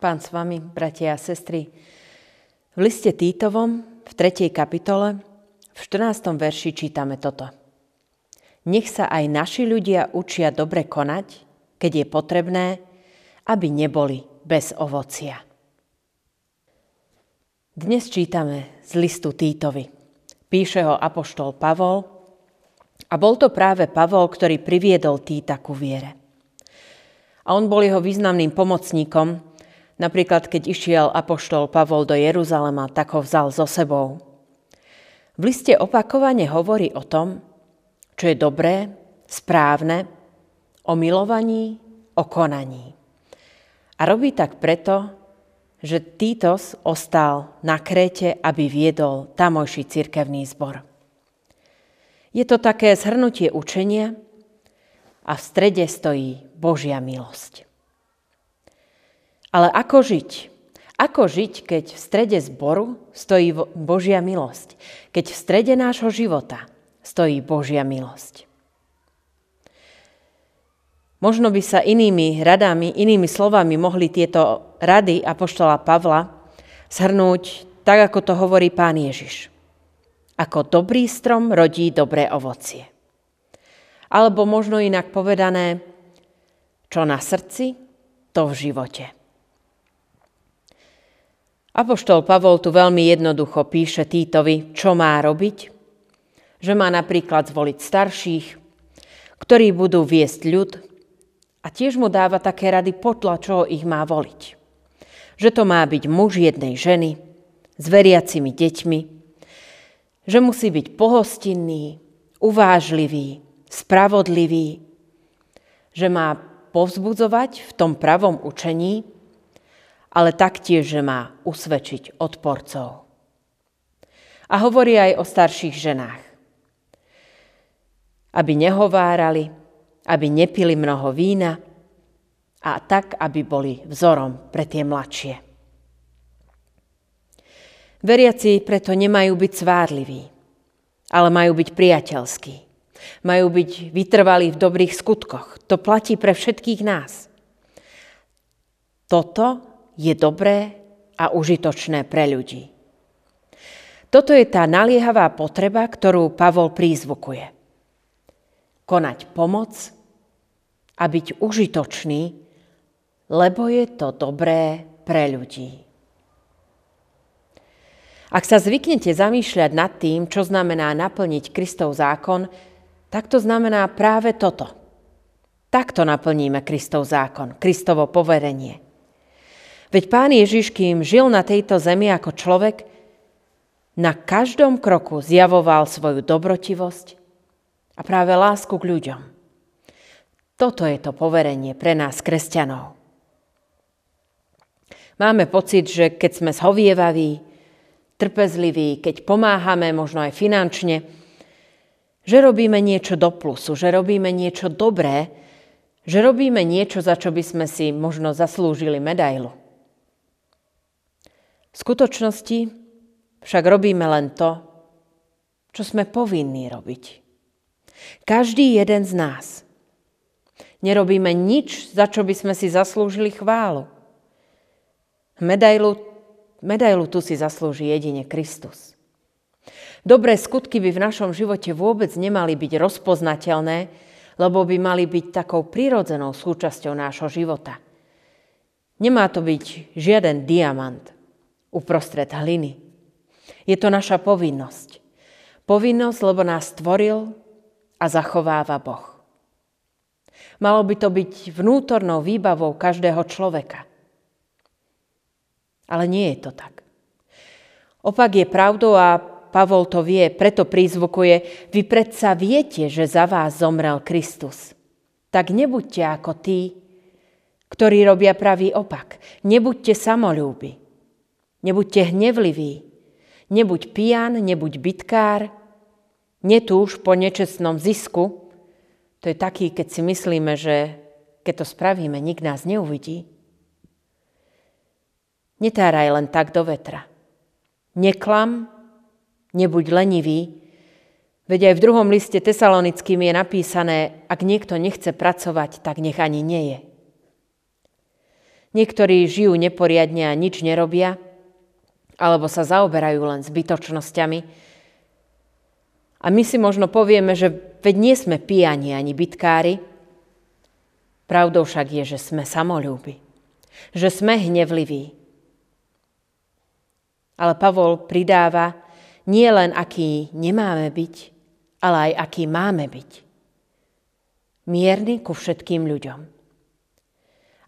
Pán s vami, bratia a sestry. V liste Týtovom v 3. kapitole v 14. verši čítame toto. Nech sa aj naši ľudia učia dobre konať, keď je potrebné, aby neboli bez ovocia. Dnes čítame z listu Týtovi. Píše ho apoštol Pavol a bol to práve Pavol, ktorý priviedol Týta ku viere. A on bol jeho významným pomocníkom, Napríklad, keď išiel apoštol Pavol do Jeruzalema, tak ho vzal so sebou. V liste opakovane hovorí o tom, čo je dobré, správne, o milovaní, o konaní. A robí tak preto, že Týtos ostal na Kréte, aby viedol tamojší cirkevný zbor. Je to také zhrnutie učenia a v strede stojí Božia milosť. Ale ako žiť? Ako žiť, keď v strede zboru stojí Božia milosť? Keď v strede nášho života stojí Božia milosť? Možno by sa inými radami, inými slovami mohli tieto rady Apoštola Pavla zhrnúť tak, ako to hovorí pán Ježiš. Ako dobrý strom rodí dobré ovocie. Alebo možno inak povedané, čo na srdci, to v živote. Apoštol Pavol tu veľmi jednoducho píše Týtovi, čo má robiť. Že má napríklad zvoliť starších, ktorí budú viesť ľud a tiež mu dáva také rady podľa čoho ich má voliť. Že to má byť muž jednej ženy s veriacimi deťmi, že musí byť pohostinný, uvážlivý, spravodlivý, že má povzbudzovať v tom pravom učení, ale taktiež, že má usvedčiť odporcov. A hovorí aj o starších ženách. Aby nehovárali, aby nepili mnoho vína a tak, aby boli vzorom pre tie mladšie. Veriaci preto nemajú byť svárliví, ale majú byť priateľskí. Majú byť vytrvalí v dobrých skutkoch. To platí pre všetkých nás. Toto je dobré a užitočné pre ľudí. Toto je tá naliehavá potreba, ktorú Pavol prízvukuje. Konať pomoc a byť užitočný, lebo je to dobré pre ľudí. Ak sa zvyknete zamýšľať nad tým, čo znamená naplniť Kristov zákon, tak to znamená práve toto. Takto naplníme Kristov zákon, Kristovo poverenie – Veď pán Ježiš, kým žil na tejto zemi ako človek, na každom kroku zjavoval svoju dobrotivosť a práve lásku k ľuďom. Toto je to poverenie pre nás, kresťanov. Máme pocit, že keď sme zhovievaví, trpezliví, keď pomáhame možno aj finančne, že robíme niečo do plusu, že robíme niečo dobré, že robíme niečo, za čo by sme si možno zaslúžili medailu. V skutočnosti však robíme len to, čo sme povinní robiť. Každý jeden z nás. Nerobíme nič, za čo by sme si zaslúžili chválu. Medailu, medailu tu si zaslúži jedine Kristus. Dobré skutky by v našom živote vôbec nemali byť rozpoznateľné, lebo by mali byť takou prirodzenou súčasťou nášho života. Nemá to byť žiaden diamant, uprostred hliny. Je to naša povinnosť. Povinnosť, lebo nás stvoril a zachováva Boh. Malo by to byť vnútornou výbavou každého človeka. Ale nie je to tak. Opak je pravdou a Pavol to vie, preto prízvukuje, vy predsa viete, že za vás zomrel Kristus. Tak nebuďte ako tí, ktorí robia pravý opak. Nebuďte samolúbi. Nebuďte hnevliví, nebuď pijan, nebuď bitkár, netúž po nečestnom zisku. To je taký, keď si myslíme, že keď to spravíme, nik nás neuvidí. Netáraj len tak do vetra. Neklam, nebuď lenivý, veď aj v druhom liste tesalonickým je napísané, ak niekto nechce pracovať, tak nech ani nie je. Niektorí žijú neporiadne a nič nerobia, alebo sa zaoberajú len zbytočnosťami. A my si možno povieme, že veď nie sme pijani ani bitkári. Pravdou však je, že sme samolúbi, že sme hnevliví. Ale Pavol pridáva, nie len aký nemáme byť, ale aj aký máme byť. Mierny ku všetkým ľuďom.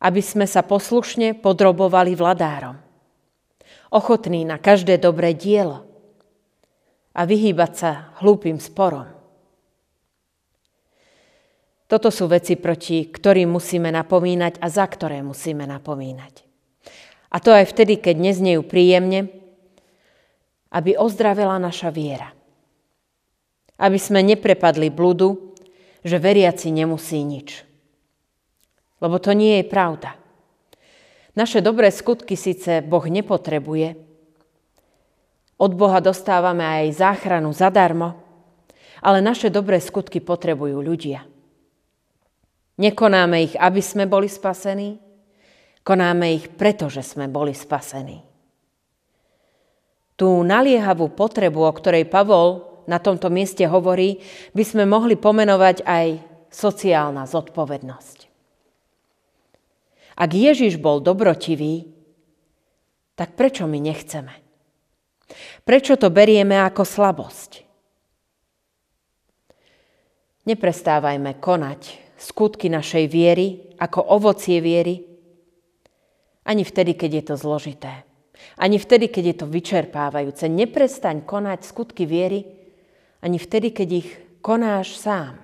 Aby sme sa poslušne podrobovali vladárom ochotný na každé dobré dielo a vyhýbať sa hlúpým sporom. Toto sú veci, proti ktorým musíme napomínať a za ktoré musíme napomínať. A to aj vtedy, keď neznejú príjemne, aby ozdravila naša viera. Aby sme neprepadli bludu, že veriaci nemusí nič. Lebo to nie je pravda. Naše dobré skutky síce Boh nepotrebuje, od Boha dostávame aj záchranu zadarmo, ale naše dobré skutky potrebujú ľudia. Nekonáme ich, aby sme boli spasení, konáme ich, pretože sme boli spasení. Tú naliehavú potrebu, o ktorej Pavol na tomto mieste hovorí, by sme mohli pomenovať aj sociálna zodpovednosť. Ak Ježiš bol dobrotivý, tak prečo my nechceme? Prečo to berieme ako slabosť? Neprestávajme konať skutky našej viery ako ovocie viery, ani vtedy, keď je to zložité. Ani vtedy, keď je to vyčerpávajúce. Neprestaň konať skutky viery, ani vtedy, keď ich konáš sám.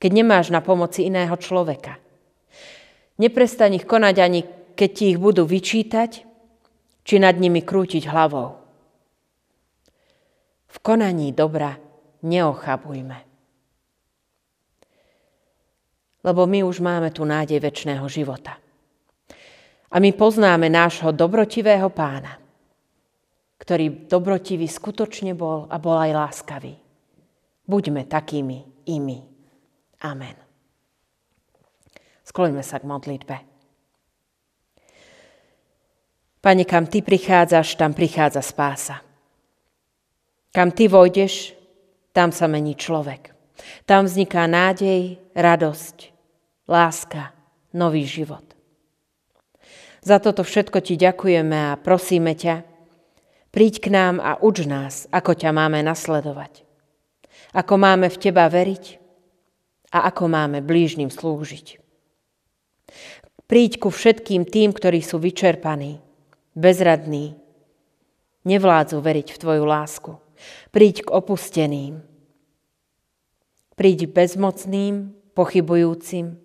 Keď nemáš na pomoci iného človeka. Neprestaň ich konať ani keď ti ich budú vyčítať, či nad nimi krútiť hlavou. V konaní dobra neochabujme. Lebo my už máme tu nádej väčšného života. A my poznáme nášho dobrotivého pána, ktorý dobrotivý skutočne bol a bol aj láskavý. Buďme takými i my. Amen. Skloňme sa k modlitbe. Pane, kam Ty prichádzaš, tam prichádza spása. Kam Ty vojdeš, tam sa mení človek. Tam vzniká nádej, radosť, láska, nový život. Za toto všetko Ti ďakujeme a prosíme ťa, príď k nám a uč nás, ako ťa máme nasledovať. Ako máme v Teba veriť a ako máme blížnym slúžiť. Príď ku všetkým tým, ktorí sú vyčerpaní, bezradní, nevládzu veriť v Tvoju lásku. Príď k opusteným. Príď bezmocným, pochybujúcim,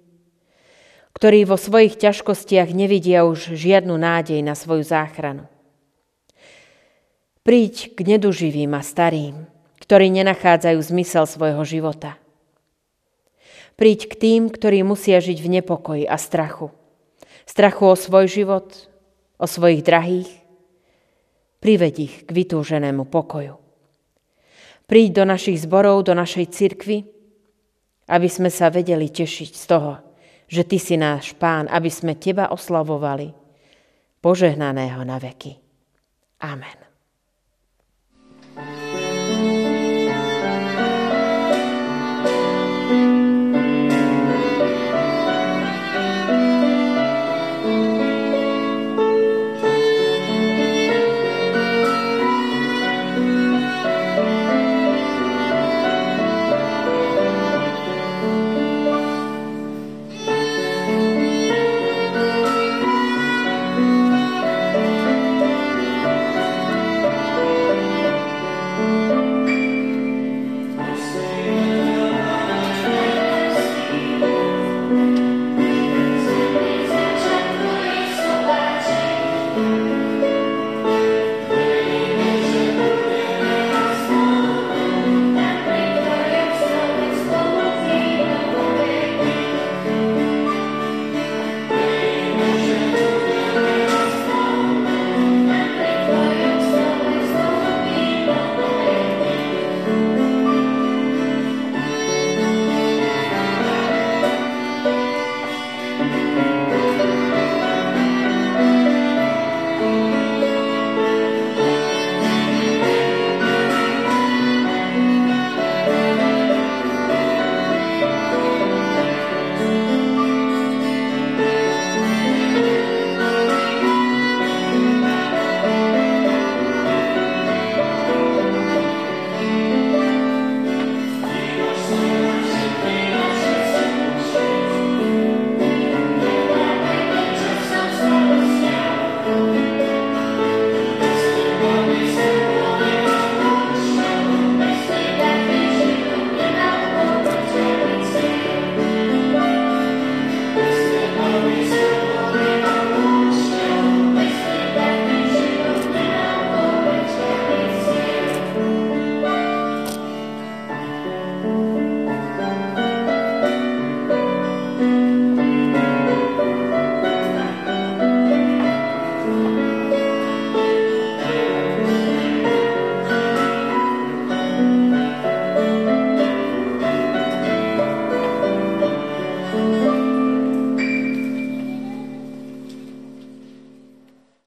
ktorí vo svojich ťažkostiach nevidia už žiadnu nádej na svoju záchranu. Príď k neduživým a starým, ktorí nenachádzajú zmysel svojho života. Príď k tým, ktorí musia žiť v nepokoji a strachu strachu o svoj život, o svojich drahých, prived ich k vytúženému pokoju. Príď do našich zborov, do našej cirkvy, aby sme sa vedeli tešiť z toho, že Ty si náš Pán, aby sme Teba oslavovali, požehnaného na veky. Amen.